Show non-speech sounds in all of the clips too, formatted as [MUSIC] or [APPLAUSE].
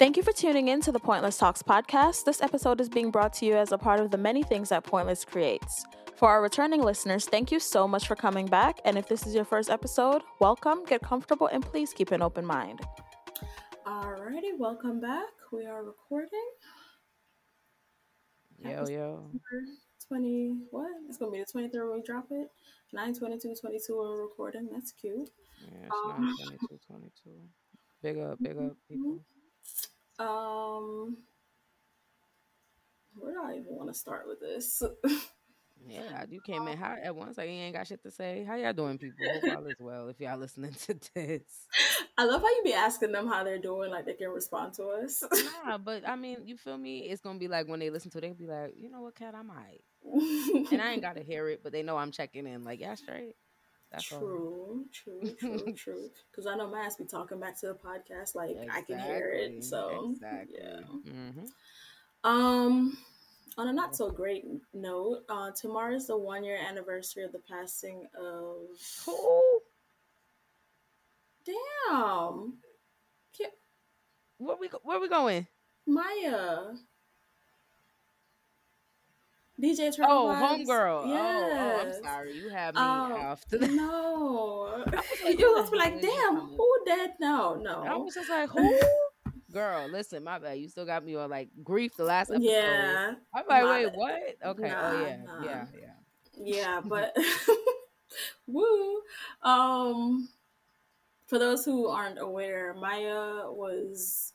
Thank you for tuning in to the Pointlesss Talks podcast. This episode is being brought to you as a part of the many things that Pointlesss creates. For our returning listeners, thank you so much for coming back. And if this is your first episode, welcome, get comfortable, and please keep an open mind. Alrighty, welcome back. We are recording. Yo, yo. 20, what? It's going to be the 23rd when we drop it. 9 22 22 we're recording. That's cute. Yeah, it's um, 9 22 22. Big up, big up, people. Um, where do I even want to start with this? yeah, you [LAUGHS] came in hot at once. Like you ain't got shit to say. How y'all doing, people? Hope [LAUGHS] all is well. If y'all listening to this, I love how you be asking them how they're doing, like they can respond to us. nah, [LAUGHS] but I mean, you feel me? It's gonna be like when they listen to it, they be like, you know what, cat, I'm might. and I ain't gotta hear it, but they know I'm checking in. Like, yeah, straight. That's true, true, true, [LAUGHS] true. Because I know Mass be talking back to the podcast, like exactly. I can hear it. So exactly. yeah. Mm-hmm. Um, on a not so great note, uh, tomorrow is the one year anniversary of the passing of. Who? Damn. Can't... Where we where we going? Miya. DJ Turtle Oh, homegirl. Yes. Oh, oh, I'm sorry. You have me um, after that. No. [LAUGHS] [LAUGHS] you was be like, damn, who that? No, no. I was just like, who? [LAUGHS] Girl, listen, my bad. You still got me on like grief the last episode. Yeah. I'm like, wait, bad. what? Okay. Nah, oh yeah. Nah. Yeah, yeah. Yeah, but woo. Um for those who aren't aware, Miya was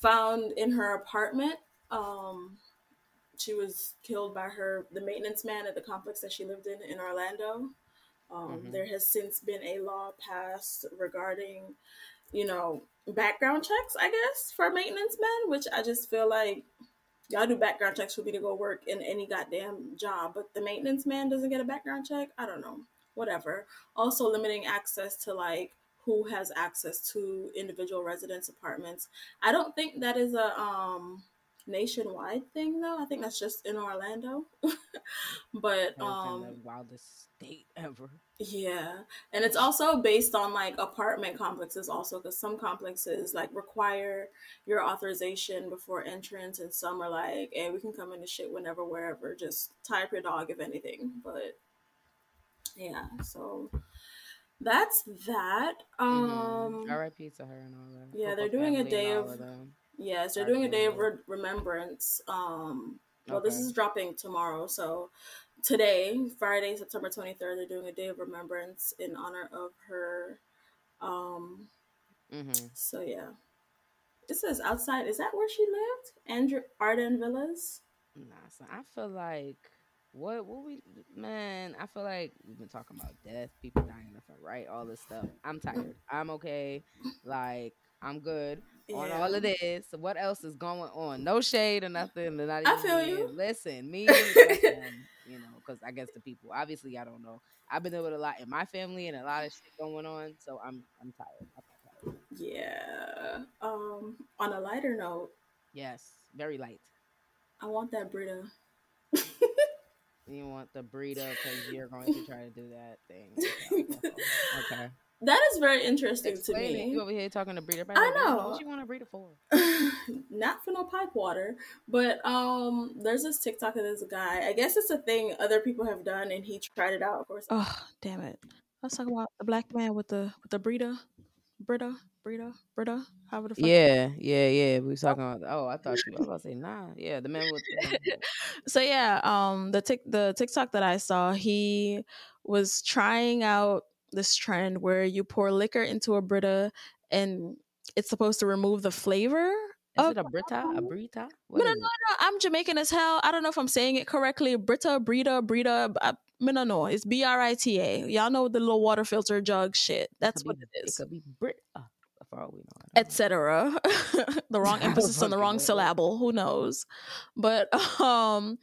found in her apartment. Um she was killed by her the maintenance man at the complex that she lived in in Orlando. Um, mm-hmm. There has since been a law passed regarding, you know, background checks. I guess for maintenance men, which I just feel like y'all do background checks for me to go work in any goddamn job, but the maintenance man doesn't get a background check. I don't know, whatever. Also limiting access to like who has access to individual residence apartments. I don't think that is a um nationwide thing though. I think that's just in Orlando. [LAUGHS] but um the wildest state ever. Yeah. And it's also based on like apartment complexes also cuz some complexes like require your authorization before entrance and some are like, "Hey, we can come into shit whenever wherever. Just tie up your dog if anything." But yeah, so that's that. Mm-hmm. Um mm-hmm. R.I.P. to her and all that. Yeah, they're doing a day of, of Yes, they're doing a day of re- remembrance. Um, well, okay. this is dropping tomorrow, so today, Friday, September twenty third, they're doing a day of remembrance in honor of her. Um, mm-hmm. So yeah, it says outside. Is that where she lived? Andrew Arden Villas. Nah, so I feel like what what we man, I feel like we've been talking about death, people dying left and right, all this stuff. I'm tired. I'm okay. Like I'm good yeah. on all of this. What else is going on? No shade or nothing. Not I feel you. Listen, me, [LAUGHS] listen, you know, because I guess the people. Obviously, I don't know. I've been there with a lot in my family and a lot of shit going on, so I'm I'm tired. I'm tired. Yeah. Um. On a lighter note. Yes. Very light. I want that Brita. you want the Brita because you're going to try to do that thing. [LAUGHS] okay. That is very interesting Explain to me. You over here talking to breeder. I know. What you want to breeder for? [LAUGHS] Not for no pipe water, but um, there's this TikTok of this guy. I guess it's a thing other people have done, and he tried it out. Of course. Oh damn it! Let's talk about the black man with the with the breeder, Brita, Brita, Brita. However the fuck. Yeah, yeah, yeah. We was talking about. Oh, I thought you. I was about to say nah. Yeah, the man with. The... [LAUGHS] so yeah, um, the tick the TikTok that I saw, he was trying out this trend where you pour liquor into a Brita and it's supposed to remove the flavor. Is it a Brita? A Brita? no, no, no, no. I'm Jamaican as hell. I don't know if I'm saying it correctly. Brita, Brita, Brita. I, uh, no, no, It's B R I T A. Y'all know the little water filter jug shit. That's what be, it is. It could be Brita for all we know. Etc. [LAUGHS] the wrong [LAUGHS] emphasis on the wrong syllable. Who knows? But [LAUGHS] um,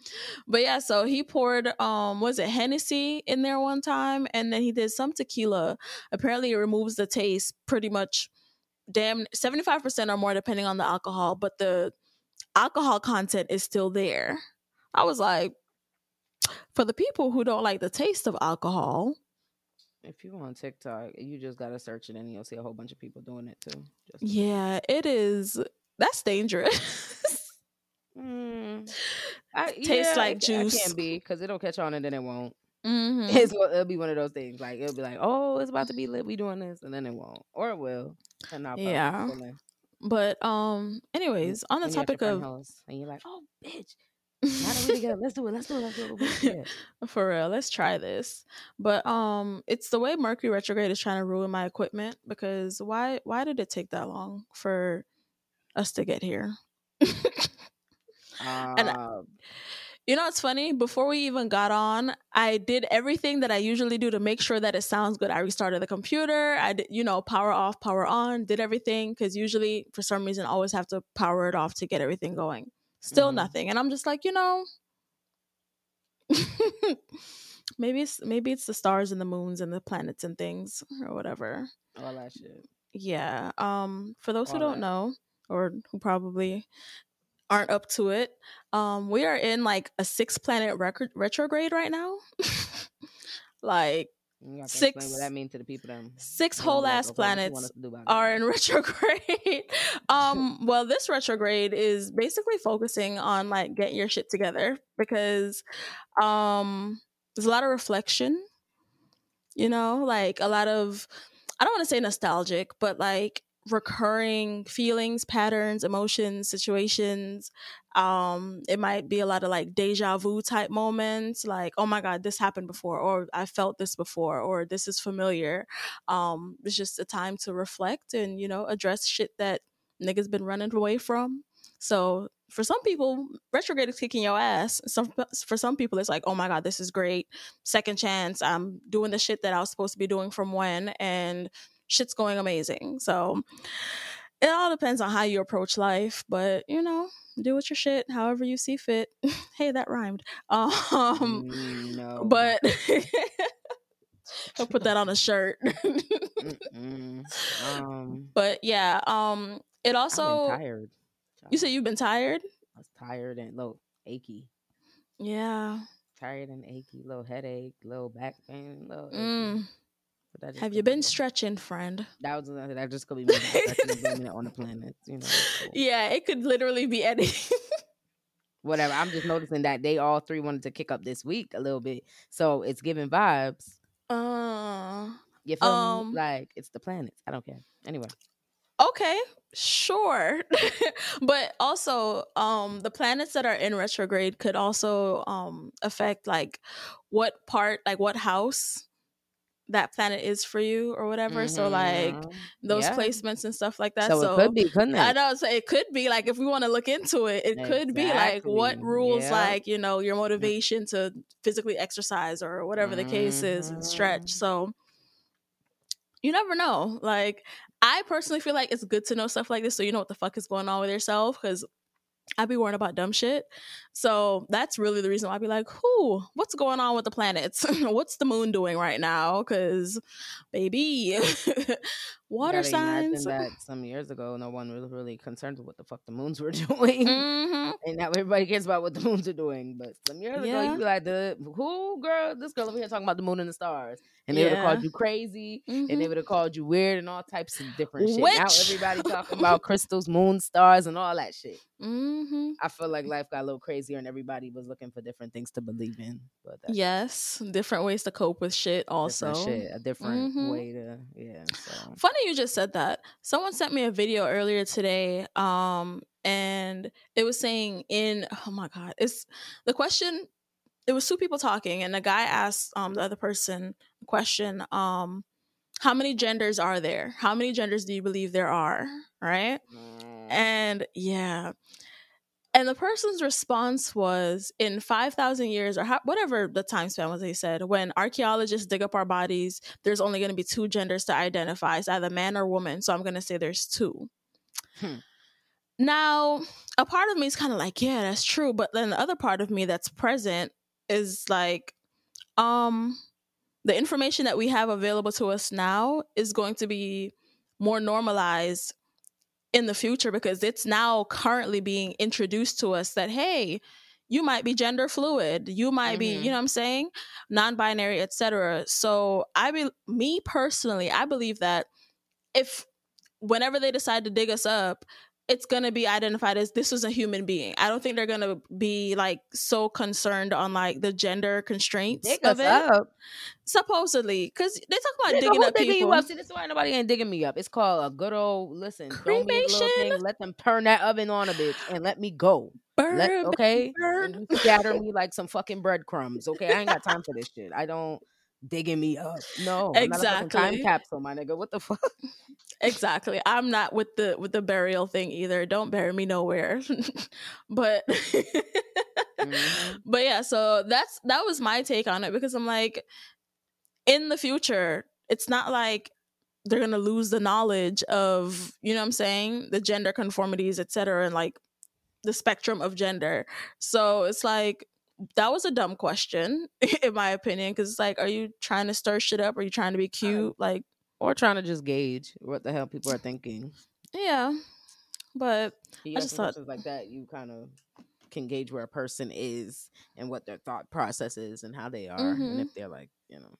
but yeah. So he poured um, was it Hennessy in there one time, and then he did some tequila. Apparently, it removes the taste pretty much. Damn, seventy five percent or more, depending on the alcohol, but the alcohol content is still there. I was like, for the people who don't like the taste of alcohol, if you on TikTok, you just gotta search it and you'll see a whole bunch of people doing it too. Just yeah, it is That's dangerous. [LAUGHS] Mm, I, Tastes yeah, like it, juice. It can be because it'll catch on and then it won't. hmm It's it'll be one of those things. Like it'll be like, oh, it's about to be lit. We doing this, and then it won't, or it will. And I'll Yeah. But um, anyways, on the When you're at your topic of and you're like, oh, bitch, that we together, let's do it. Let's do it. Let's do it. Yeah. For real, let's try this. But um it's the way Mercury retrograde is trying to ruin my equipment because why why did it take that long for us to get here? [LAUGHS] And I- Um, You know what's funny? Before we even got on, I did everything that I usually do to make sure that it sounds good. I restarted the computer. I did, you know, power off, power on, did everything because usually for some reason I always have to power it off to get everything going. Still Mhm. nothing. And I'm just like, you know, [LAUGHS] maybe it's maybe it's the stars and the moons and the planets and things or whatever. all that shit. Yeah. Um for those who don't that. know or who probably aren't up to it, um we are in like a six planet record retrograde right now. [LAUGHS] like You have to Six- what that means to the people. Them six whole ass planets are in [LAUGHS] retrograde. [LAUGHS] um, well, this retrograde is basically focusing on like getting your shit together because um there's a lot of reflection, you know, like a lot of I don't want to say nostalgic, but like recurring feelings, patterns, emotions, situations. Um, it might be a lot of like deja vu type moments, like, oh my God, this happened before, or I felt this before, or this is familiar. Um it's just a time to reflect and you know address shit that niggas been running away from. So for some people retrograde is kicking your ass. Some for some people it's like oh my god this is great. Second chance. I'm doing the shit that i was supposed to be doing from when and shit's going amazing so it all depends on how you approach life but you know do with your shit however you see fit [LAUGHS] hey that rhymed [LAUGHS] um Mm, no, but I'll put that on a shirt. Um, but yeah, um, it also tired. you said you've been tired. I was tired and little achy, Yeah. tired and achy, little headache, little back pain, little. achy. Mm. But that just Have you been stretching, friend? That was that just could be [LAUGHS] me stretching and blaming it on the planet. You know, so Yeah, it could literally be any. [LAUGHS] whatever. I'm just noticing that they all three wanted to kick up this week a little bit, so it's giving vibes. uh, You feel Um, me? Like it's the planets. I don't care. Anyway, okay, sure. [LAUGHS] but also, um, the planets that are in retrograde could also um affect like what part, like what house that planet is for you or whatever. So like Mhm. those Yeah. placements and stuff like that. So, So, it could be, couldn't it? I know. So it could be like if we want to look into it, it could be like what rules yeah. like you know your motivation to physically exercise or whatever the case is and stretch. Mhm. So you never know. Like I personally feel like it's good to know stuff like this so you know what the fuck is going on with yourself because. I'd be worrying about dumb shit. So that's really the reason why I'd be like, who, what's going on with the planets? [LAUGHS] what's the moon doing right now? Because, baby, [LAUGHS] water signs. That some years ago, no one was really concerned with what the fuck the moons were [LAUGHS] doing, hmm and now everybody cares about what the moons are doing. But some years ago, you'd be like, "The who girl? This girl over here talking about the moon and the stars," and they would have called you crazy, and they would have called you weird and all types of different shit. Now everybody talking about crystals, moon, stars, and all that shit. hmm I feel like life got a little and everybody was looking for different things to believe in. But that's Yes, different ways to cope with shit. different Also, shit, a different Mhm. way to yeah. So funny you just said that. Someone sent me a video earlier today, um, and it was saying in oh my god, it's the question. It was two people talking, and the guy asked um the other person a question. Um, how many genders are there? How many genders do you believe there are? Right? mm, And yeah. And the person's response was in 5,000 years or how, whatever the time span was, they said, when archaeologists dig up our bodies, there's only going to be two genders to identify. It's either man or woman. So I'm going to say there's two. Hmm. Now, a part of me is kind of like, yeah, that's true. But then the other part of me that's present is like, um, the information that we have available to us now is going to be more normalized in the future because it's now currently being introduced to us that hey you might be gender fluid you might be Mhm. you know what i'm saying non-binary etc so i be me personally i believe that if whenever they decide to dig us up it's gonna be identified as this is a human being. I don't think they're gonna be like so concerned on like the gender constraints Dig of us it. up. Supposedly, because they talk about digging up digging people. you up? See, this is why nobody ain't digging me up. It's called a good old listen. Throw me a little Cremation. thing. Let them turn that oven on a bitch and let me go. Burn, Let, okay, burn. Scatter me like some fucking breadcrumbs. Okay, I ain't got time for this shit. I don't digging me up. No, I'm not a time capsule, my nigga. What the fuck? Exactly. I'm not with the with the burial thing either. Don't bury me nowhere. [LAUGHS] but Mhm. [LAUGHS] but yeah, so that's that was my take on it because I'm like in the future, it's not like they're to lose the knowledge of, you know what I'm saying, the gender conformities, et cetera, and like the spectrum of gender. So it's like that was a dumb question [LAUGHS] in my opinion because it's like are you trying to stir shit up are you trying to be cute like Or trying to just gauge what the hell people are thinking. yeah but You I just thought- like that, you kind of can gauge where a person is and what their thought process is and how they are, and Mhm. if they're like, you know,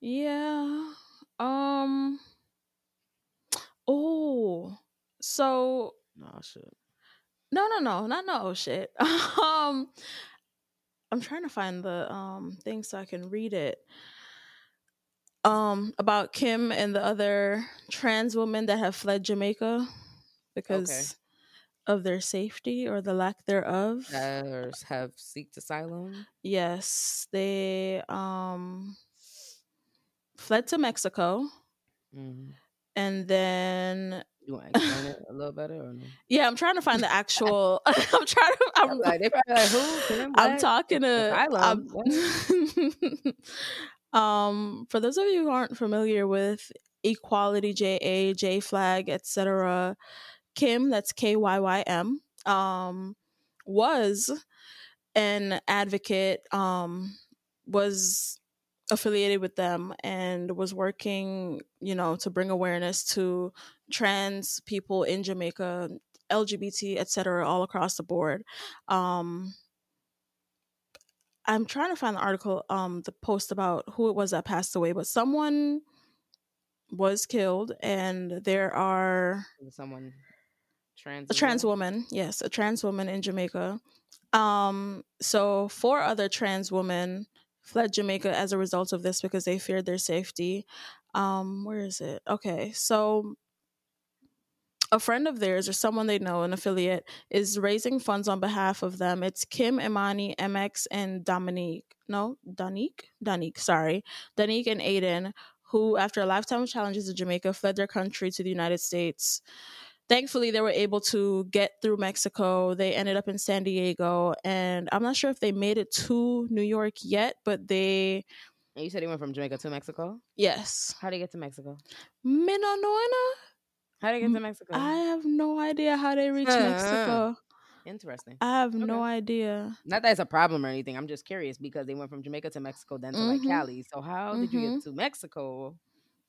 Yeah. Um. Oh. So no shit. no, no, no, not no oh, shit. [LAUGHS] um. I'm trying to find the um thing so I can read it. Um, about Kim and the other trans women that have fled Jamaica because of their safety or the lack thereof. Others have seeked asylum. Yes, they um fled to Mexico Mm-hmm. and then You want to explain it [LAUGHS] a little better or no? Yeah, I'm trying to find the actual. [LAUGHS] I'm trying to. [LAUGHS] I'm, I'm like, they probably like, who? I'm talking to. I'm- um, for those of you who aren't familiar with Equality JA, J-FLAG, etc., Kim, that's K Y Y M, um, was an advocate. Um, was affiliated with them and was working, you know, to bring awareness to trans people in Jamaica, LGBT, etc., all across the board. Um, I'm trying to find the article, um, the post about who it was that passed away, but someone was killed, and there are Someone trans. a trans woman, yes, a trans woman in Jamaica. Um, so four other trans women fled Jamaica as a result of this because they feared their safety. Um, where is it? Okay, so a friend of theirs or someone they know, an affiliate, is raising funds on behalf of them. It's Kim, Imani, MX, and Dominique. No, Donique? Donique, sorry. Donique and Aiden, who, after a lifetime of challenges in Jamaica, fled their country to the United States. Thankfully, they were able to get through Mexico. They ended up in San Diego, and I'm not sure if they made it to New York yet, but they, And you said he went from Jamaica to Mexico. yes. How did he get to Mexico? Minanoana? How did he get to Mexico? I have no idea how they reached [LAUGHS] Mexico. Interesting. I have no idea. Not that it's a problem or anything. I'm just curious because they went from Jamaica to Mexico, then to like Mhm. Cali. So how did you get to Mexico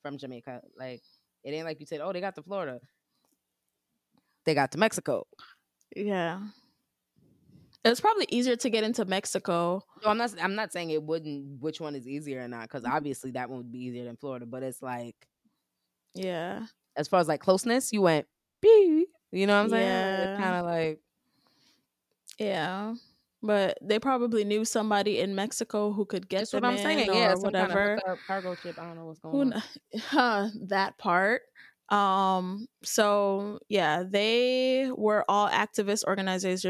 from Jamaica? Like it ain't like you said, oh, they got to Florida. They got to Mexico. Yeah. It was probably easier to get into Mexico. No, I'm not. I'm not saying it wouldn't. Which one is easier or not? Because obviously that one would be easier than Florida. But it's like Yeah. as far as like closeness, you went. Beep, you know what I'm saying? Yeah. Kind of like Yeah. But they probably knew somebody in Mexico who could get that's them what I'm in saying. or Yeah, some whatever. kind of cargo ship. I don't know what's who going on. kn- [LAUGHS] huh, that part um so yeah they were all activist organizers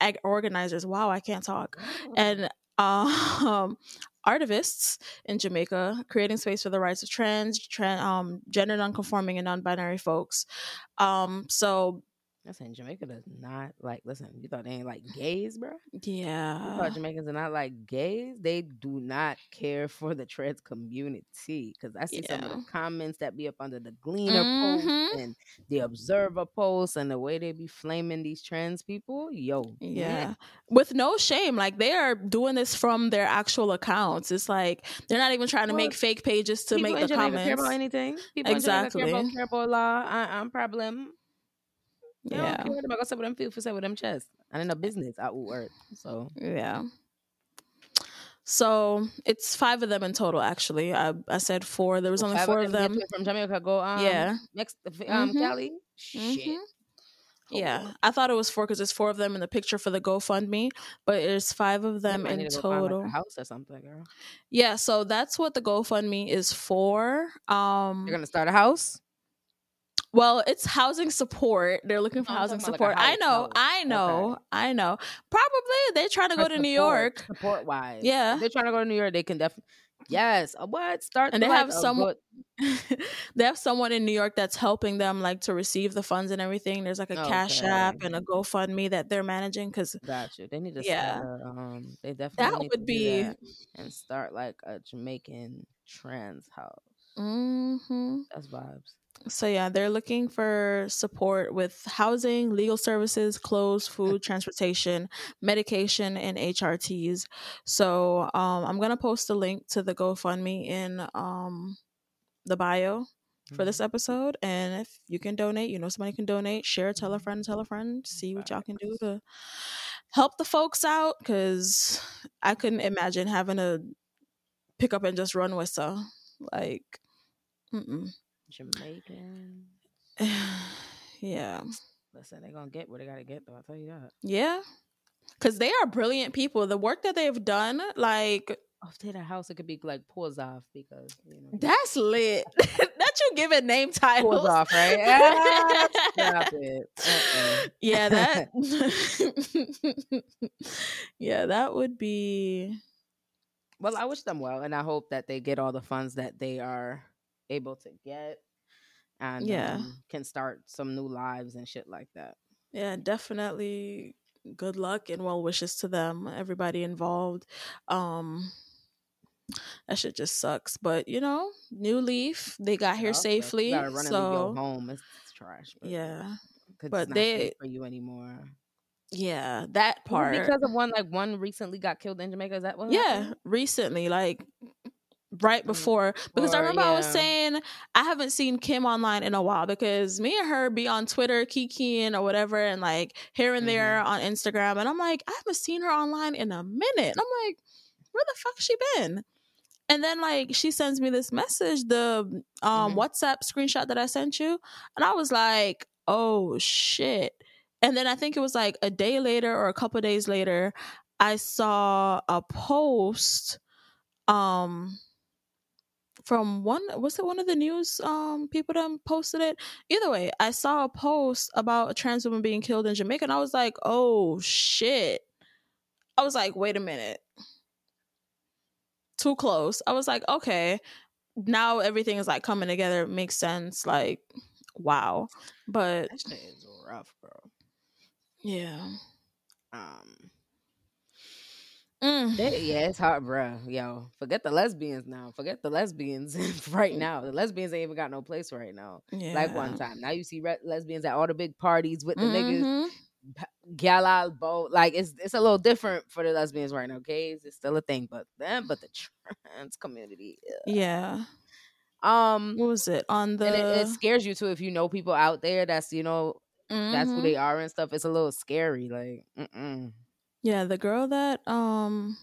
ag- organizers. Wow i can't talk. And um [LAUGHS] artivists in jamaica creating space for the rights of trans trans um gender nonconforming and non-binary folks. Um so Listen, Jamaica does not like. Listen, you thought they ain't like gays, bro? Yeah. You yeah thought Jamaicans are not like gays? They do not care for the trans community. Because I see some of the comments that be up under the Gleaner Mhm. post and the Observer post, and the way they be flaming these trans people. Yo, Yeah. With no shame. Like they are doing this from their actual accounts. It's like they're not even trying to Well, make fake pages to make the Jamaica care about comments. anything. People Jamaica care about, care about law. I, I'm problem. Yeah. don't care about what them feel for with them chest. And in a business out work. So Yeah. So it's five of them in total. Actually, I I said four. There was only four of them. from Jamaica go um Yeah. next um Mhm. Cali. Shit. Mhm. Yeah, I thought it was four because there's four of them in the picture for the GoFundMe, but it's five of them I in need to like, total. a house or something, girl. Yeah, so that's what the GoFundMe is for. Um, You're gonna start a house. Well, it's housing support. They're looking for I'm housing like, support. a I know, house. I know, Okay. I know. Probably they're trying to go to New York, support wise. Yeah. if they're trying to go to New York. They can definitely. Yes, a what start And they have someone- [LAUGHS] they have someone in New York that's helping them like to receive the funds and everything. There's like a Cash App and a GoFundMe that they're managing because Got you. They need to Yeah. start. Um, they definitely that need would to be. that and start like a Jamaican trans house. hmm That's vibes. So yeah, they're looking for support with housing, legal services, clothes, food, transportation, medication, and HRTs. So um, I'm gonna post a link to the GoFundMe in um, the bio for this episode, and if you can donate, you know somebody can donate. Share, tell a friend, tell a friend. See what y'all can do to help the folks out, because I couldn't imagine having to pick up and just run with so like. Mm-mm. Jamaican. [SIGHS] yeah. Listen, they're gonna get what they gotta get though. I'll tell you that. Yeah. Cause they are brilliant people. The work that they've done, like off had a house, it could be like pause off because you know that's lit. [LAUGHS] that you giving name pause titles. off, right? [LAUGHS] Ah, Stop it. Uh-uh. yeah, that [LAUGHS] Yeah, that would be Well, I wish them well, and I hope that they get all the funds that they are able to get, and Yeah. um, can start some new lives and shit like that. yeah, definitely good luck and well wishes to them, everybody involved. Um that shit just sucks. But you know, new leaf. They got here safely. You gotta run so home. It's, it's trash. But, yeah. but it's not they- safe for you anymore. Yeah, that part. because of one like one recently got killed in Jamaica. Is that what? yeah happened? recently like right Mm, before because i or, remember i was saying i haven't seen kim online in a while because me and her be on twitter kikiing or whatever and like here and there Mm-hmm. on instagram and i'm like i haven't seen her online in a minute and i'm like where the fuck she been and then like she sends me this message the um Mhm. whatsapp screenshot that i sent you and i was like oh shit and then i think it was like a day later or a couple days later i saw a post um from one was it one of the news um people that posted it? Either way i saw a post about a trans woman being killed in jamaica and i was like oh shit. I was like wait a minute. Too close. I was like okay now everything is like coming together. It makes sense like wow. But That shit is rough, bro. yeah. Um, Mm. yeah, it's hard, bro. Yo, forget the lesbians now. Forget the lesbians [LAUGHS] right now. The lesbians ain't even got no place right now. yeah. Like one time. Now you see re- lesbians at all the big parties with the niggas, Mhm. gal out boat. Like it's it's a little different for the lesbians right now. Okay, it's still a thing, but them, but the trans community. yeah yeah. Um, what was it on the and it, it scares you too if you know people out there that's you know that's who Mhm. they are and stuff. It's a little scary. Like, mm-mm. Yeah, the girl that um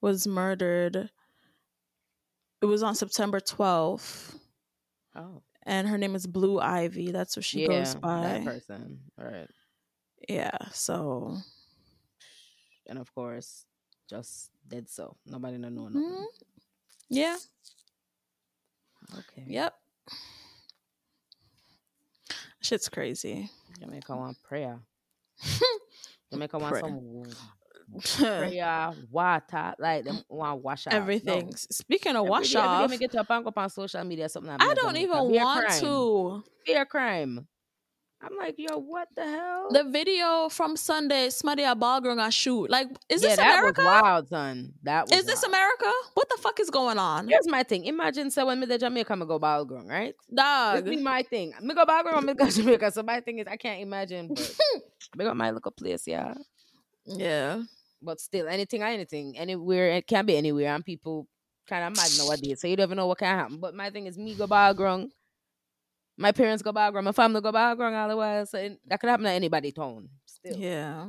was murdered. It was on September 12th, oh, and her name is Blue Ivy. That's what she goes by. that person, right? Yeah, so And of course, just did so. Nobody no know mhm. yeah, Okay. yep. Shit's crazy. Jamaica want prayer. [LAUGHS] Jamaica want Pray- some [LAUGHS] prayer, water, like them mm. want wash out. No. Everything. Speaking of Every wash day- every day off, me get up and go up on social media something. I don't even want to. Fear crime. I'm like, yo, what the hell? The video from Sunday, Smuddy a ball girl got shoot. Like, is yeah, this that America? was wild, son. That was Is this. America? What the fuck is going on? Here's my thing. Imagine so when me the Jamaica me go Balgrung, right? Dog. This be my thing. Me go Balgrung, me go [LAUGHS] Jamaica. So my thing is I can't imagine. But [LAUGHS] me got my little place, yeah. Mm. Yeah. But still, anything anything, anywhere it can be anywhere, and people kind of mad nowadays. So you don't even know what can happen. But my thing is me go Balgrung. My parents go Balgrung. My family go all the while. So that could happen to anybody town. Still. Yeah.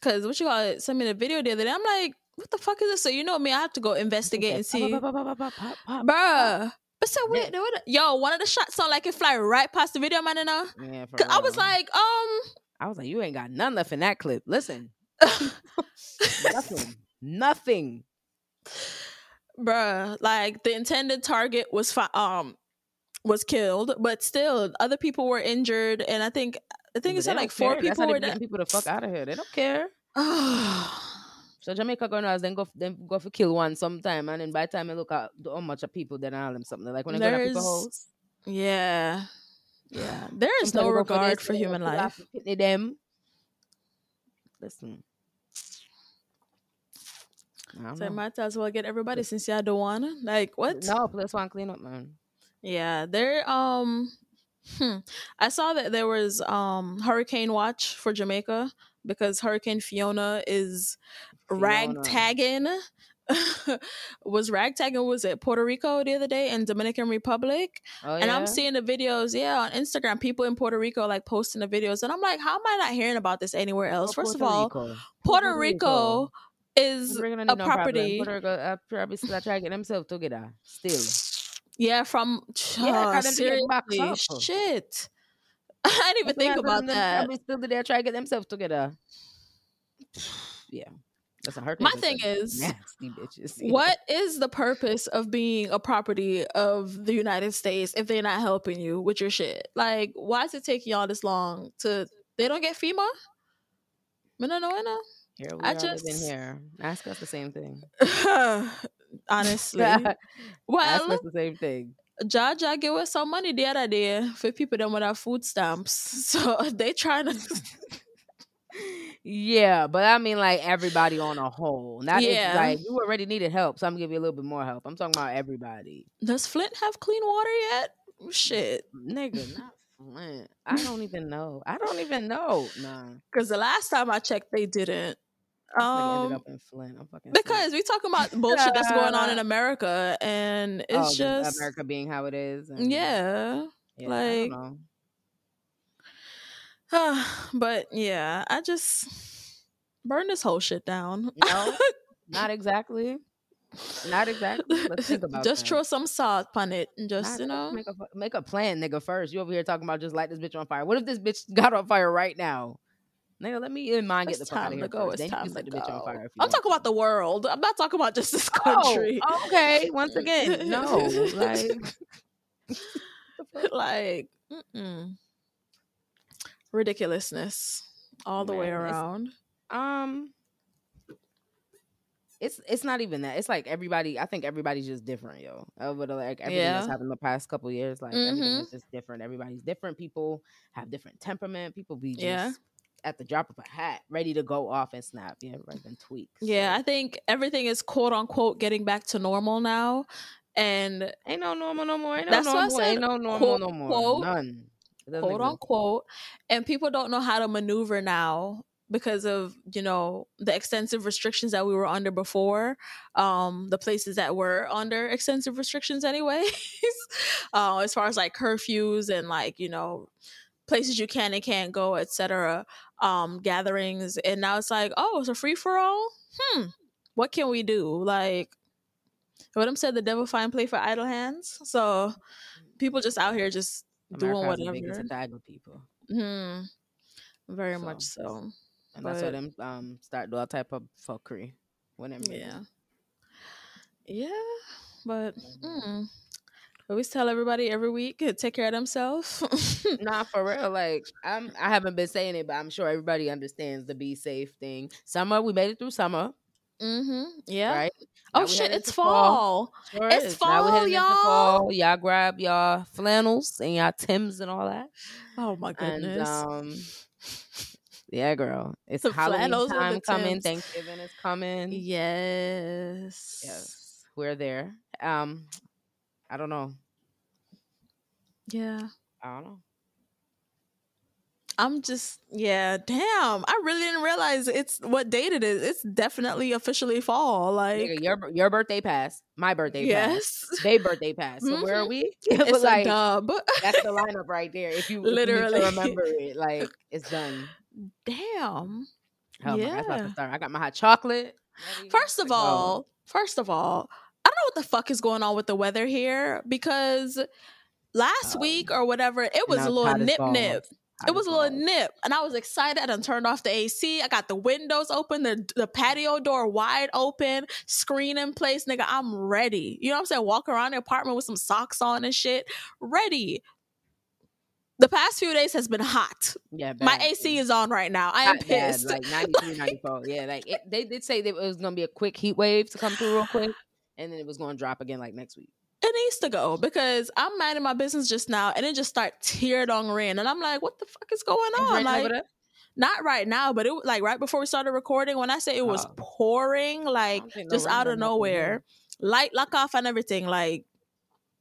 Cause what you got send me the video the other day. I'm like, what the fuck is this? So you know me, I have to go investigate and see. Bruh. I said, wait, Yeah. Yo, one of the shots sound like it fly right past the video man, and uh, Yeah, for cause I was like, um, I was like, you ain't got none left in that clip. Listen, [LAUGHS] nothing, nothing. bruh, like the intended target was fi- um was killed, but still other people were injured, and I think I think But it like four care. People were getting dead. people the fuck out of here. They don't care. [SIGHS] So Jamaica to then go then go for kill one sometime, and then by the time I look at the- how much of people, then I'll them something like when I go to people There's- house. yeah, yeah. There is sometimes no regard this, for human life. Them. Listen. So I might as well get everybody since y'all don't wanna. Like what? No, please, plus one clean up, man. Yeah, there. Um, hmm. I saw that there was um hurricane watch for Jamaica because Hurricane Fiona is Fiona. ragtagging. [LAUGHS] was ragtagging was it Puerto Rico the other day and Dominican Republic Oh, and I'm seeing the videos yeah on Instagram people in Puerto Rico like posting the videos and I'm like how am I not hearing about this anywhere else Oh, first Puerto of all Rico. Puerto Rico is Puerto Rico don't a need no problem. property Puerto Rico uh, probably still try to get themselves together. Still. Yeah from Yeah, 'cause them to get back seriously shit [LAUGHS] I didn't even think about that Probably still there try to get themselves together. [SIGHS] Yeah. That's a hurt. My thing is, nasty bitches. [LAUGHS] What is the purpose of being a property of the United States if they're not helping you with your shit? Like, why is it taking y'all this long to? They don't get FEMA. No, no, no, Here we I are just- here. Ask us the same thing. [SIGHS] [LAUGHS] Honestly, [LAUGHS] well, us the same thing. Jaja gave us some money the other day for people that without food stamps, [LAUGHS] so they trying [LAUGHS] to. Yeah, but I mean like everybody on a whole. Not Yeah. like you already needed help, so I'm gonna give you a little bit more help. I'm talking about everybody. Does Flint have clean water yet? Shit, Nigga, not Flint. I don't even know. I don't even know. Nah. because the last time I checked, they didn't. Um, ended up in Flint. I'm fucking because we talking about [LAUGHS] bullshit that's going on in [LAUGHS] America, and it's oh, just America being how it is. and- yeah. yeah, like- [SIGHS] but yeah, I just burn this whole shit down. No, [LAUGHS] not exactly. Not exactly. Let's think about just that. throw some salt on it and just Not- you know. make a make a plan, nigga. First, you over here talking about just light this bitch on fire. What if this bitch got on fire right now, nigga? Let me in mind get the fuck out time of here. go. first. It's Then you time can set to the bitch on go. fire. I'm talking about the world. I'm not talking about just this Oh, country. okay. [LAUGHS] Once again, no. Like, [LAUGHS] like mm-mm. ridiculousness all the way Man, it's- around. um, it's it's not even that. It's like everybody. I think everybody's just different, yo. Over the like everything that's Yeah. happened the past couple years, like everything Mhm. is just different. Everybody's different. People have different temperament. People be just Yeah. At the drop of a hat, ready to go off and snap. Yeah, right. Then tweak. Yeah, So, I think everything is quote unquote getting back to normal now, and ain't no normal no more. Ain't no That's why I normal. Ain't said, no normal quote, no more. quote, None. Quote exist. unquote and people don't know how to maneuver now because of you know the extensive restrictions that we were under before um the places that were under extensive restrictions anyways [LAUGHS] uh, as far as like curfews and like you know places you can and can't go etc um gatherings and now it's like oh it's a free-for-all hmm what can we do like what them said the devil find play for idle hands so people just out here just doing America has the biggest whatever with people, Hmm. Very So, much so. and that's why them um start do all type of fuckery when them. Yeah. Yeah. But mm, always tell everybody every week to take care of themselves. [LAUGHS] Nah, for real. Like I'm, I haven't been saying it, but I'm sure everybody understands the be safe thing. Summer, we made it through summer, mm-hmm. Yeah. right? Oh Now shit! It's to fall. Sure It's is. Fall, y'all. fall. Y'all grab y'all flannels and y'all Timbs and all that. Oh my goodness. And um, yeah, girl, it's The Halloween time coming. Timbs. Thanksgiving is coming. yes. Yes, we're there. Um, I don't know. Yeah. I don't know. I'm just yeah. Damn. I really didn't realize it's what date it is. It's definitely officially fall. Like Nigga, your your birthday passed. My birthday passed. yes. They birthday passed. So where are Mhm. we? [LAUGHS] It's But, like, dub. That's the [LAUGHS] lineup right there. If you if you Literally. remember it, like [LAUGHS] it's done. Damn. Oh my God, about to Yeah. start. I got my hot chocolate. First of go. all, first of all, I don't know what the fuck is going on with the weather here because last Um, week or whatever, it was a little nip nip. It was a little nip, and I was excited. I done turned off the AC. I got the windows open, the the patio door wide open, screen in place. Nigga, I'm ready. You know what I'm saying? Walk around the apartment with some socks on and shit. Ready. The past few days has been hot. Yeah, My. AC is on right now. I am Hot bad, pissed. like 93, 94. Yeah, like it, they did say that it was gonna be a quick heat wave to come through real quick, and then it was gonna drop again like next week. it needs to go because I'm minding my business just now, and it just start teared on rain, and I'm like, what the fuck is going on? Like, not right now, but it was like right before we started recording. When I say it was Oh. pouring, like no just out of nowhere, light lock off and everything, like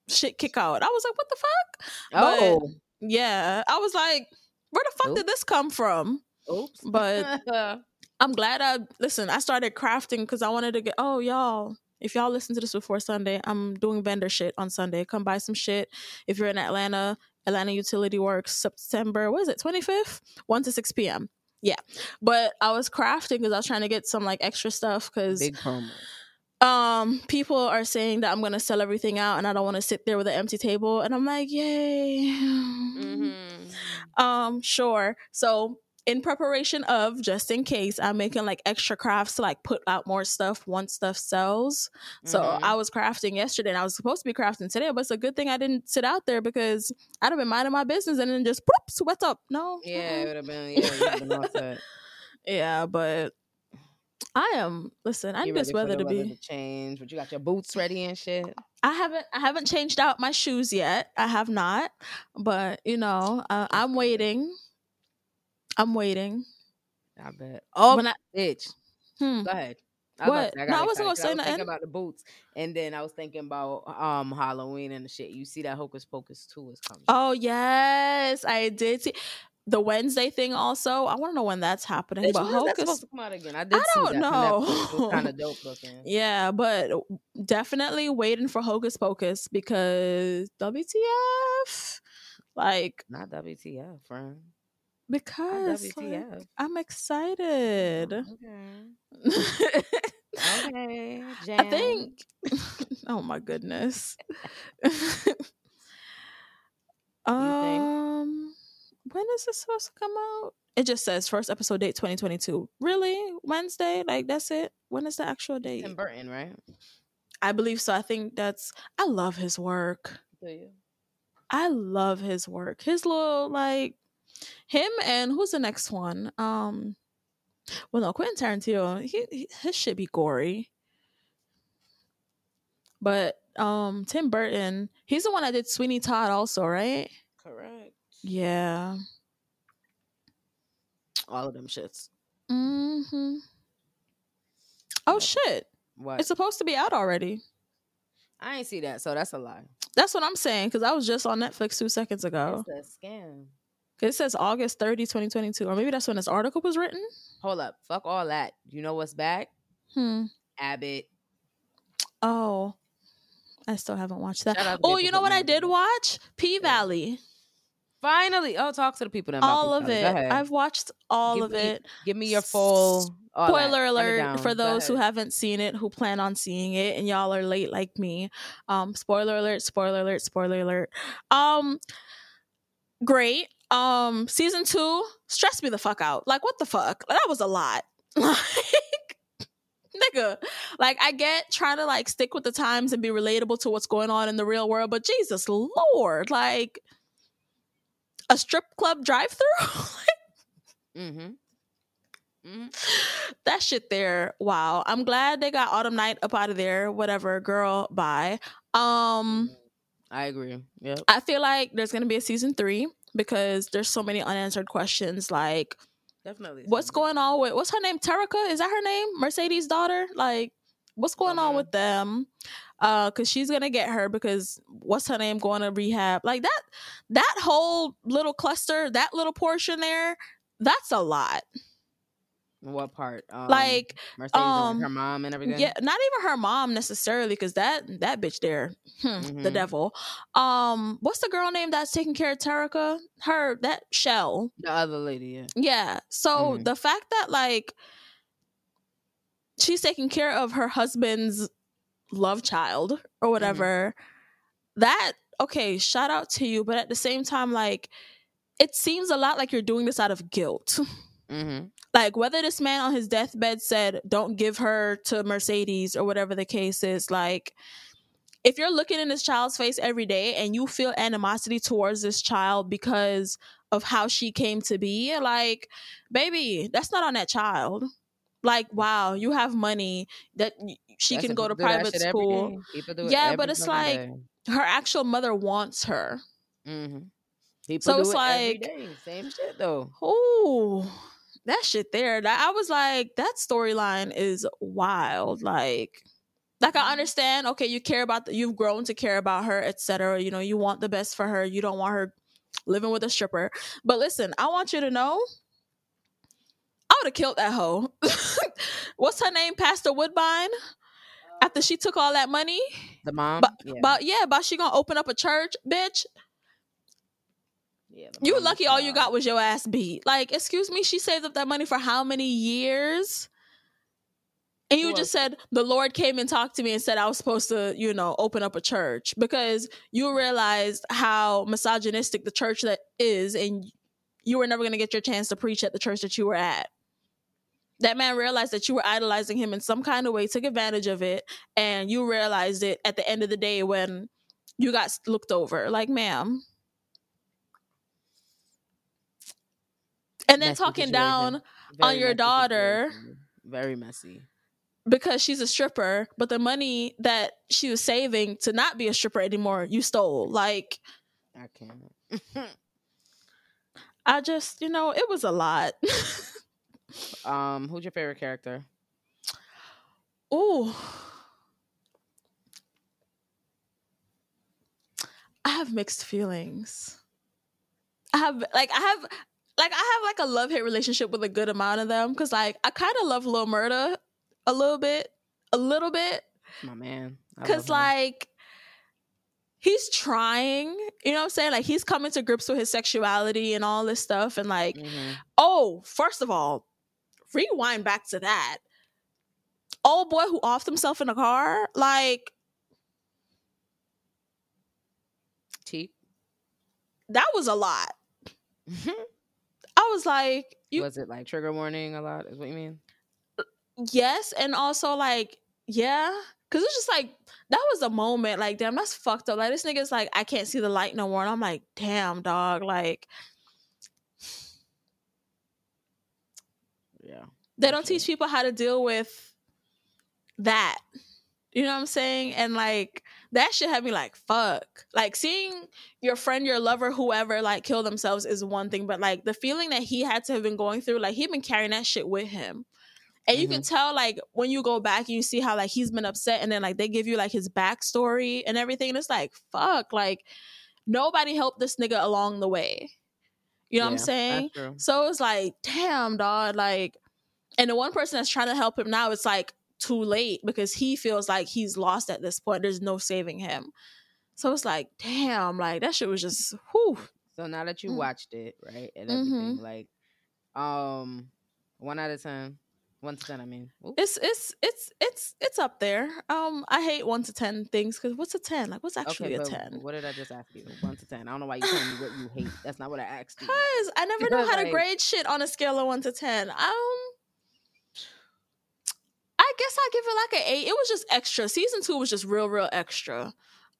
shit kick out. I was like, what the fuck? But- Oh, Yeah, I was like, where the fuck Oop. did this come from? oops. But [LAUGHS] I'm glad I listen. I started crafting because I wanted to get. Oh, y'all. If y'all listen to this before Sunday, I'm doing vendor shit on Sunday. Come buy some shit. If you're in Atlanta, Atlanta Utility Works, September, what is it, 25th? 1 to 6 p.m. Yeah. But I was crafting because I was trying to get some like extra stuff because big promo. um people are saying that I'm gonna sell everything out and I don't want to sit there with an empty table. And I'm like, yay. Mm-hmm. Um, sure. So in preparation of just in case, I'm making like extra crafts to like put out more stuff once stuff sells. So Mhm. I was crafting yesterday and I was supposed to be crafting today, but it's a good thing I didn't sit out there because I'd have been minding my business and then just whoop, sweat up. No. yeah, mm-mm. it would have been. Yeah, been. [LAUGHS] Yeah, but I am listen, I need this weather the to be to change, but you got your boots ready and shit. I haven't I haven't changed out my shoes yet. I have not. But you know, uh, I'm waiting. I'm waiting. I bet. Oh, When I- bitch. Hmm. Go ahead. I What? say, I No, I wasn't gonna say was nothing. thinking about the boots, and then I was thinking about um Halloween and the shit. You see that Hocus Pocus two is coming. Oh yes, I did see the Wednesday thing. Also, I want to know when that's happening. Bitch, but when is that Hocus, supposed to come out again? I did I don't that. know. kind of [LAUGHS] dope looking. yeah, but definitely waiting for Hocus Pocus because WTF, like Not WTF, friend. Because like, I'm excited. Okay. Okay. [LAUGHS] I think. [LAUGHS] oh my goodness. [LAUGHS] um, when is this supposed to come out? It just says first episode date 2022. Really? Wednesday? Like that's it? When is the actual date? Tim Burton, right? I believe so. I think that's. I love his work. Do you? I love his work. His little like him and who's the next one? Um, well, no, Quentin Tarantino. He, he his shit be gory. But um, Tim Burton, he's the one that did Sweeney Todd, also, right? Correct. Yeah. All of them shits. Hmm. Oh Yep. shit! What? It's supposed to be out already. I ain't see that, so that's a lie. That's what I'm saying because I was just on Netflix two seconds ago. It's a scam. It says August 30, 2022. Or maybe that's when this article was written. Hold up. Fuck all that. You know what's back? Hmm. Abbott. Oh. I still haven't watched that. Oh, you know what I did watch? P-Valley. Finally. Oh, talk to the people. All of it. I've watched all Give of me it. Give me your full. Spoiler alert for those who haven't seen it, who plan on seeing it, and y'all are late like me. Um, spoiler alert, spoiler alert, spoiler alert. Um, great. Um, season two stressed me the fuck out. Like, what the fuck? That was a lot. [LAUGHS] Like, nigga, like I get trying to like stick with the times and be relatable to what's going on in the real world, but Jesus Lord, like a strip club drive through. [LAUGHS] Mm-hmm. Mm-hmm. that shit there wow i'm glad they got autumn night up out of there whatever girl bye um I agree. Yep. i feel like there's gonna be a season three because there's so many unanswered questions like Definitely. what's going on with what's her name Terricka? is that her name mercedes daughter like what's going on Mhm. with them uh because she's gonna get her because what's her name going to rehab like that that whole little cluster that little portion there that's a lot What part? Um, like Mercedes um, her mom and everything. Yeah, not even her mom necessarily, because that that bitch there, hmm, the Mhm. devil. Um, what's the girl name that's taking care of Terricka? Her that Shell. The other lady. Yeah. Yeah. So Mhm. the fact that like she's taking care of her husband's love child or whatever. That okay, shout out to you, but at the same time, like it seems a lot like you're doing this out of guilt. Mm-hmm. Like whether this man on his deathbed said, "Don't give her to Mercedes" or whatever the case is, like if you're looking in this child's face every day and you feel animosity towards this child because of how she came to be, like, baby, that's not on that child. Like, wow, you have money that she That's can go to people do that private school. day. People do it Yeah, but it's like, day. Her actual mother wants her. Mm-hmm. People So it's it like-. Same shit though. Ooh, that shit there. That I was like, that storyline is wild. Like, like I mm-hmm. understand. Okay, you care about the, you've grown to care about her, etc. You know, you want the best for her. You don't want her living with a stripper. But listen, I want you to know, I would have killed that hoe. [LAUGHS] What's her name, Pastor Woodbine? After she took all that money, The mom. but yeah. but yeah, about she gonna open up a church, bitch. Yeah, You lucky all you got was your ass beat. Like, excuse me, she saved up that money for how many years? And you just said the Lord came and talked to me and said I was supposed to, you know, open up a church because you realized how misogynistic the church that is and you were never going to get your chance to preach at the church that you were at. That man realized that you were idolizing him in some kind of way, took advantage of it, and you realized it at the end of the day when you got looked over. Like, ma'am. And then talking down Very your daughter. situation. Very messy. because she's a stripper, but the money that she was saving to not be a stripper anymore, you stole. Like, I can't. I just, you know, it was a lot. [LAUGHS] um, who's your favorite character? Ooh. I have mixed feelings. I have like I have like I have like a love hate relationship with a good amount of them because like I kind of love Lil Murda a little bit, a little bit My man. Because like he's trying, you know what I'm saying? Like he's coming to grips with his sexuality and all this stuff and like Mhm. Oh, first of all, rewind back to that. Old boy who offed himself in a car, like Teak. that was a lot. I was like, you was it like trigger warning a lot? Is what you mean? yes, and also like, yeah. Cause it's just like that was a moment, like, damn, that's fucked up. Like this nigga's like, I can't see the light no more. And I'm like, damn, dog, like Yeah. they don't teach people how to deal with that. You know what I'm saying? And like that shit had me like fuck. Like seeing your friend, your lover, whoever like kill themselves is one thing, but like the feeling that he had to have been going through, like he'd been carrying that shit with him. And you can mm-hmm. tell like when you go back and you see how like he's been upset and then like they give you like his backstory and everything. And it's like, fuck, like nobody helped this nigga along the way. You know what I'm saying? So it's like, damn, dog. Like, and the one person that's trying to help him now, it's like too late because he feels like he's lost at this point. There's no saving him. So it's like, damn, like that shit was just, whew. So now that you Mm. watched it, right, and everything, like, um, one out of ten, one to ten. I mean, Oop. It's it's it's it's it's up there. Um, I hate one to ten things because what's a ten? Like, what's actually okay, a ten? what did I just ask you? One to ten. I don't know why you told me what you hate. That's not what I asked you. [LAUGHS] Cause I never [LAUGHS] know how to grade shit on a scale of one to ten. Um, guess I give it like an eight. It was just extra. Season two was just real, real extra.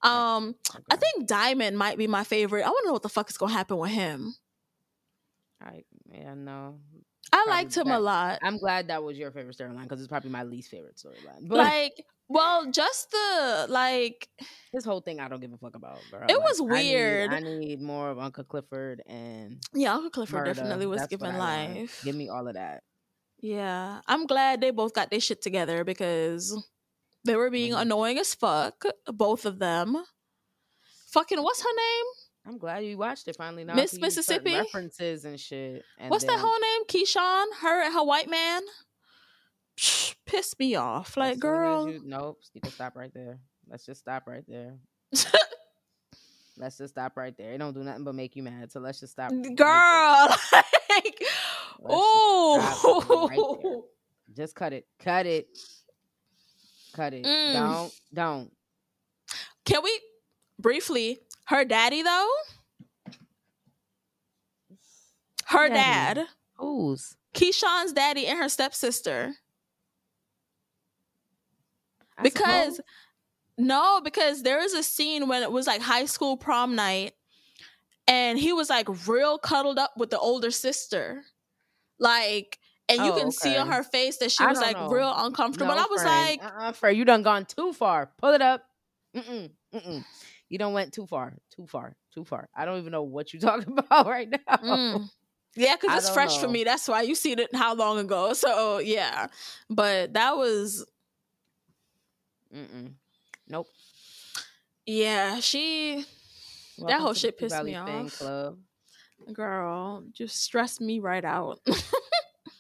Um, I think Diamond might be my favorite. I want to know what the fuck is gonna happen with him. I yeah no. I Probably liked him a lot. I'm glad that was your favorite storyline because it's probably my least favorite storyline. But Like, well, just the like. this whole thing, I don't give a fuck about. Girl. It was I need- weird. I need, more of Uncle Clifford and Yeah, Uncle Clifford Murda. definitely was That's want. life. Give me all of that. Yeah, I'm glad they both got their shit together because they were being Mhm. annoying as fuck, both of them. Fucking what's her name? I'm glad you watched it finally. Now Miss can use certain Mississippi? references and shit. And what's that whole name? Keyshawn, her and her white man. Psh, pissed me off. Like, as girl, you- nope. You can stop right there. Let's just stop right there. [LAUGHS] Let's just stop right there. It don't do nothing but make you mad. So let's just stop. girl, [LAUGHS] like, Let's just stop right there. [LAUGHS] Just cut it. Cut it. Cut it. Mm. Don't. Don't. Can we briefly? Her daddy though. Her Daddy? dad, Who's? Keyshawn's daddy, and her stepsister. I because suppose. no because there was a scene when it was like high school prom night and he was like real cuddled up with the older sister like and you Oh, can see on her face that she I was like know. real uncomfortable and i was friend. like uh-uh, friend, you done gone too far. Pull it up. Mm-mm, mm-mm. You don't went too far, too far, too far. I don't even know what you're [LAUGHS] talking about right now. mm. yeah because it's fresh for me that's why you seen it how long ago [LAUGHS] so yeah but that was Mm-mm. Nope. yeah she Welcome whole shit pissed me off. Club. girl just stressed me right out [LAUGHS]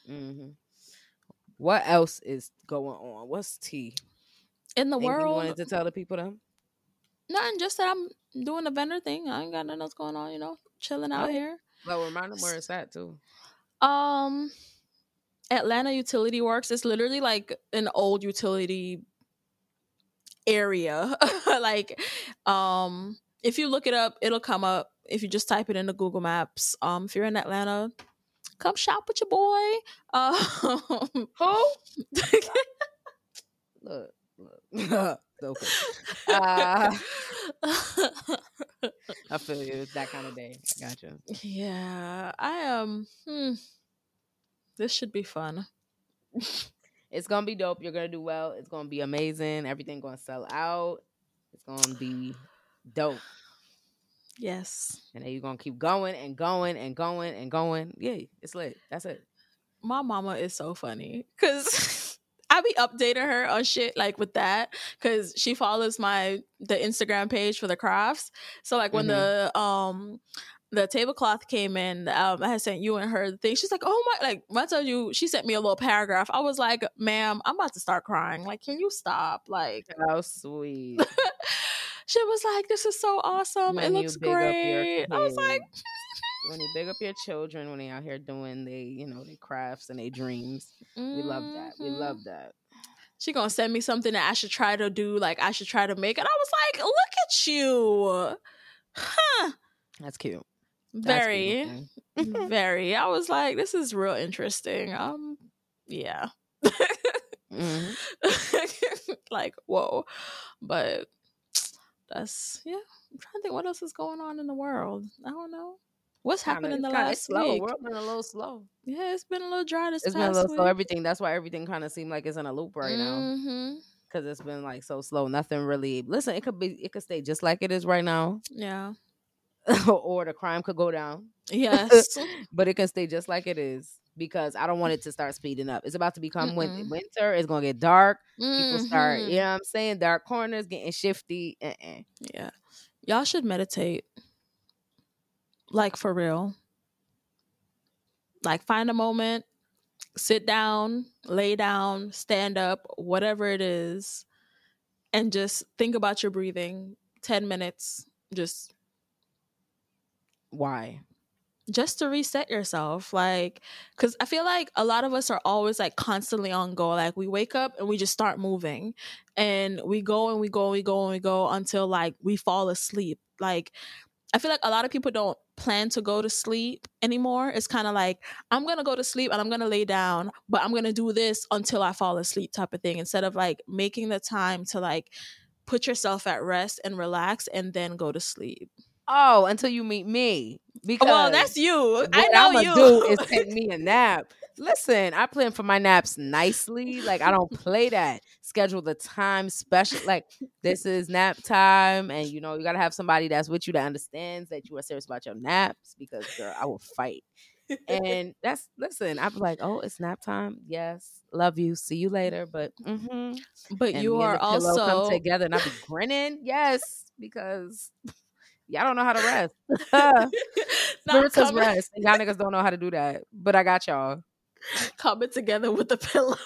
hmm What else is going on? What's tea? in the Anything you world wanted to tell the people them? Nothing, just that I'm doing a vendor thing. I ain't got nothing else going on, you know, chilling out Oh. here. Well, remind them where it's at too. Um, Atlanta Utility Works It's literally like an old utility area. [LAUGHS] like, um, if you look it up, it'll come up. If you just type it into Google Maps, um, if you're in Atlanta, come shop with your boy. [LAUGHS] Um, Who? Look, look. [LAUGHS] okay. [LAUGHS] Uh, I feel you. It's that kind of day. I gotcha. yeah, I am. Um, hmm, this should be fun. It's gonna be dope. You're gonna do well. It's gonna be amazing. Everything gonna sell out. It's gonna be dope. Yes. And then you're gonna keep going and going and going and going. Yeah, it's lit. That's it. my mama is so funny because [LAUGHS] I be updating her on shit like with that because she follows my the Instagram page for the crafts. So like when the um the tablecloth came in, um, I had sent you and her the thing. She's like, "Oh my!" Like when I told you, she sent me a little paragraph. I was like, "Ma'am, I'm about to start crying. Like, can you stop?" Like How sweet. [LAUGHS] she was like, "This is so awesome. When it looks big up your great." I was like, when you big up your children when they out here doing they, you know, they crafts and they dreams. We love that. We "Mhm." love that. she gonna send me something that I should try to do, like I should try to make. And I was like, look at you. Huh. That's cute. That's Very, [LAUGHS] very. I was like, this is real interesting. Um, yeah. Mhm. [LAUGHS] like, whoa. But that's yeah. I'm trying to think what else is going on in the world. I don't know. What's happened in the last slow. week? World been a little slow. Yeah, it's been a little dry this It's past been a little week. slow. Everything. That's why everything kind of seemed like it's in a loop right now. hmm because it's been like so slow. Nothing really. Listen, it could be. It could stay just like it is right now, Yeah. [LAUGHS] or the crime could go down. Yes. [LAUGHS] but it can stay just like it is because I don't want it to start speeding up. It's about to become Mm-mm. winter. It's gonna get dark. People start. You mm-hmm. know what I'm saying? Dark corners getting shifty. Uh-uh. Yeah. Y'all should meditate. Like for real. Like find a moment, sit down, lay down, stand up, whatever it is, and just think about your breathing. 10 minutes. Just Why? Just to reset yourself like because i feel like a lot of us are always like constantly on go like we wake up and we just start moving and we go and we go and we go and we go until like we fall asleep like i feel like a lot of people don't plan to go to sleep anymore it's kind of like i'm gonna go to sleep and i'm gonna lay down but i'm gonna do this until i fall asleep type of thing instead of like making the time to like put yourself at rest and relax and then go to sleep Oh, until you meet me. Because well that's you i know I'ma you do is [LAUGHS] take me a nap. Listen, I plan for my naps nicely. Like I don't play that. Schedule the time special. Like this is nap time, and you know you gotta have somebody that's with you that understands that you are serious about your naps. Because girl, I will fight. And that's listen. I'm like, oh, it's nap time. Yes, love you. See you later. But mm-hmm. but And you are pillow come also together, and I be grinning. Yes, because y'all don't know how to rest. [LAUGHS] [LAUGHS] not Spirits rest. and Y'all niggas don't know how to do that. But I got y'all. [LAUGHS] coming together with the pillow.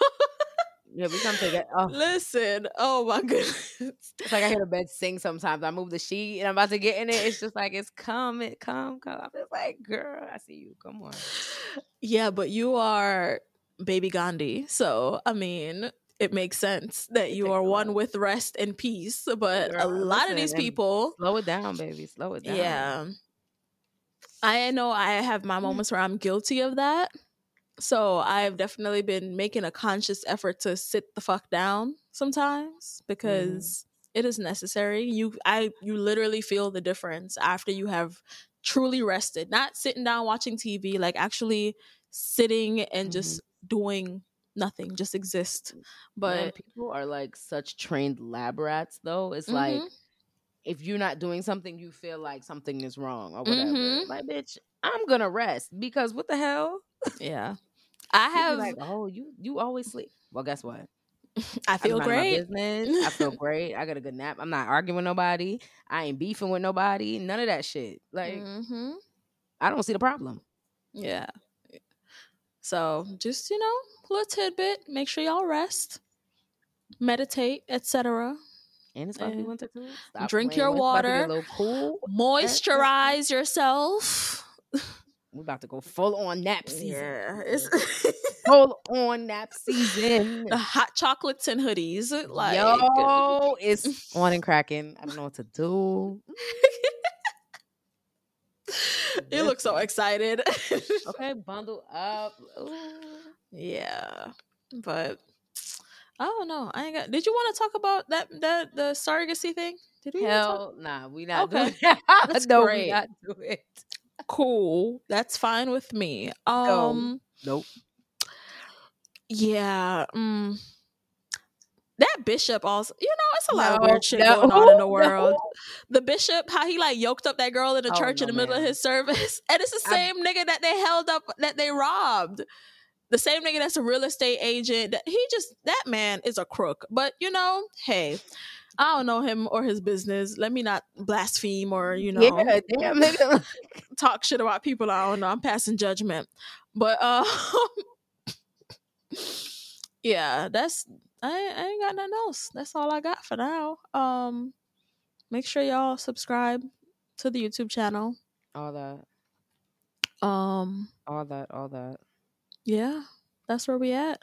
Yeah, we come together. Oh, Listen, oh my goodness. it's like I hear the bed sing sometimes. I move the sheet and I'm about to get in it. It's just like it's come, it come, come. I'm just like, girl, I see you. Come on. Yeah, but you are baby Gandhi. So, I mean, it makes sense that you are one with rest and peace. But a Girl, lot of these people, Slow it down, baby. Slow it down. yeah. I know I have my mm. moments where I'm guilty of that. So I've definitely been making a conscious effort to sit the fuck down sometimes mm. because it is necessary. You I you literally feel the difference after you have truly rested. Not sitting down watching TV, like actually sitting and just mm-hmm. doing nothing, just exist. Man, But people are like such trained lab rats, though. It's like Mhm. if you're not doing something, you feel like something is wrong or whatever. Mhm. Like, bitch, I'm gonna rest because what the hell? yeah. [LAUGHS] I have like, oh, you you always sleep. Well, guess what? [LAUGHS] I I feel my great. business. I feel [LAUGHS] great. I got a good nap. I'm not arguing with nobody. I ain't beefing with nobody. None of that shit. Like, hmm I don't see the problem. Yeah. So just, you know, a little tidbit. Make sure y'all rest, meditate, etc. And it's be winter too. Stop Drink your when it's about to be water. Cool. Moisturize [LAUGHS] yourself. We're about to go full on nap season. Yeah. It's [LAUGHS] Full on nap season. the hot chocolates and hoodies. Like Yo, it's on and cracking. I don't know what to do. [LAUGHS] [LAUGHS] you look so excited. [LAUGHS] Okay, bundle up. Ooh. yeah. But I don't know. I ain't got did you want to talk about that that the surrogacy thing? Did we Hell, nah, we not Okay. doing that. [LAUGHS] That's no, great. we not do it. cool. That's fine with me. Um Nope. yeah. Mm, that bishop also, you know, it's a lot of weird shit no, going on in the [LAUGHS] world. no. The bishop, how he like yoked up that girl in the Oh, church in the middle of his service, [LAUGHS] and it's the I- same nigga that they held up that they robbed. The same nigga that's a real estate agent. That he just that man is a crook. But you know, hey, I don't know him or his business. Let me not blaspheme or you know Yeah, damn nigga. [LAUGHS] talk shit about people I don't know. I'm passing judgment. But uh yeah, that's I, I ain't got nothing else. That's all I got for now. Um make sure y'all subscribe to the YouTube channel. all that, Um all that, all that. yeah, that's where we at.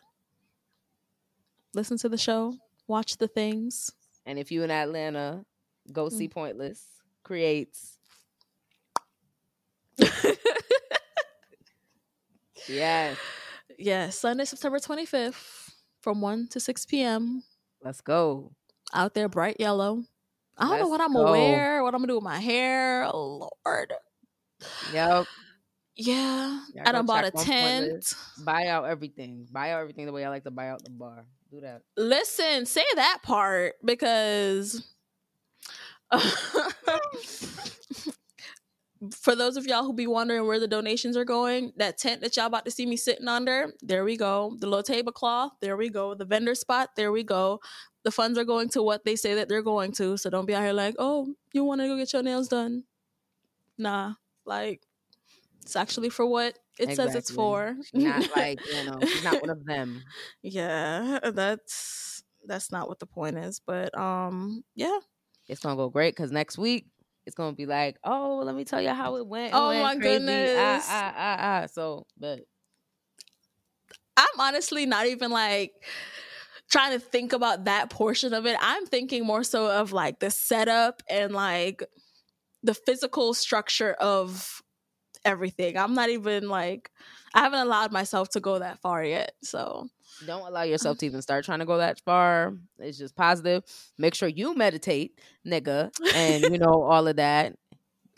Listen to the show, watch the things. And if you in Atlanta, go see Pointlesss Cre8s. [LAUGHS] Yes, yeah, Sunday, September 25th from 1 to 6 p.m. let's go. out there bright yellow. I don't know Let's what I'm gonna wear, what I'm gonna do with my hair. Lord. Yep. Yeah. Yeah, I done bought a tent. Buy out everything. Buy out everything the way I like to buy out the bar. Do that. Listen, say that part because [LAUGHS] [LAUGHS] for those of y'all who be wondering where the donations are going, that tent that y'all about to see me sitting under, there we go. The little tablecloth, there we go. The vendor spot, there we go. The funds are going to what they say that they're going to. So don't be out here like, oh, you want to go get your nails done? Nah, like it's actually for what it says it's for. She's not [LAUGHS] like, you know, she's not one of them. yeah, that's that's not what the point is. But um, yeah. It's gonna go great because next week it's gonna be like, oh, let me tell you how it went. It Oh went my crazy. goodness. Ah, ah, ah, ah. So, but I'm honestly not even like trying to think about that portion of it. I'm thinking more so of like the setup and like the physical structure of everything. I'm not even like I haven't allowed myself to go that far yet. So don't allow yourself [LAUGHS] to even start trying to go that far. It's just positive. Make sure you meditate, nigga, and you know [LAUGHS] all of that.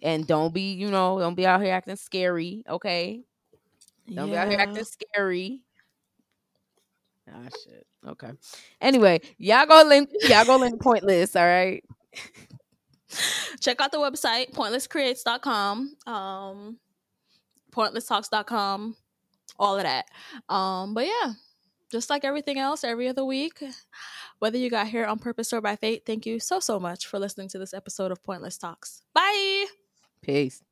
And don't be, you know, don't be out here acting scary, okay? Don't be out here acting scary. Ah shit. Okay. Anyway, y'all go link y'all go link Pointlesss, all right? [LAUGHS] check out the website pointlesscreates.com um pointlessstalks.com all of that um but yeah just like everything else every other week whether you got here on purpose or by fate thank you so so much for listening to this episode of Pointlesss Talks bye Peace.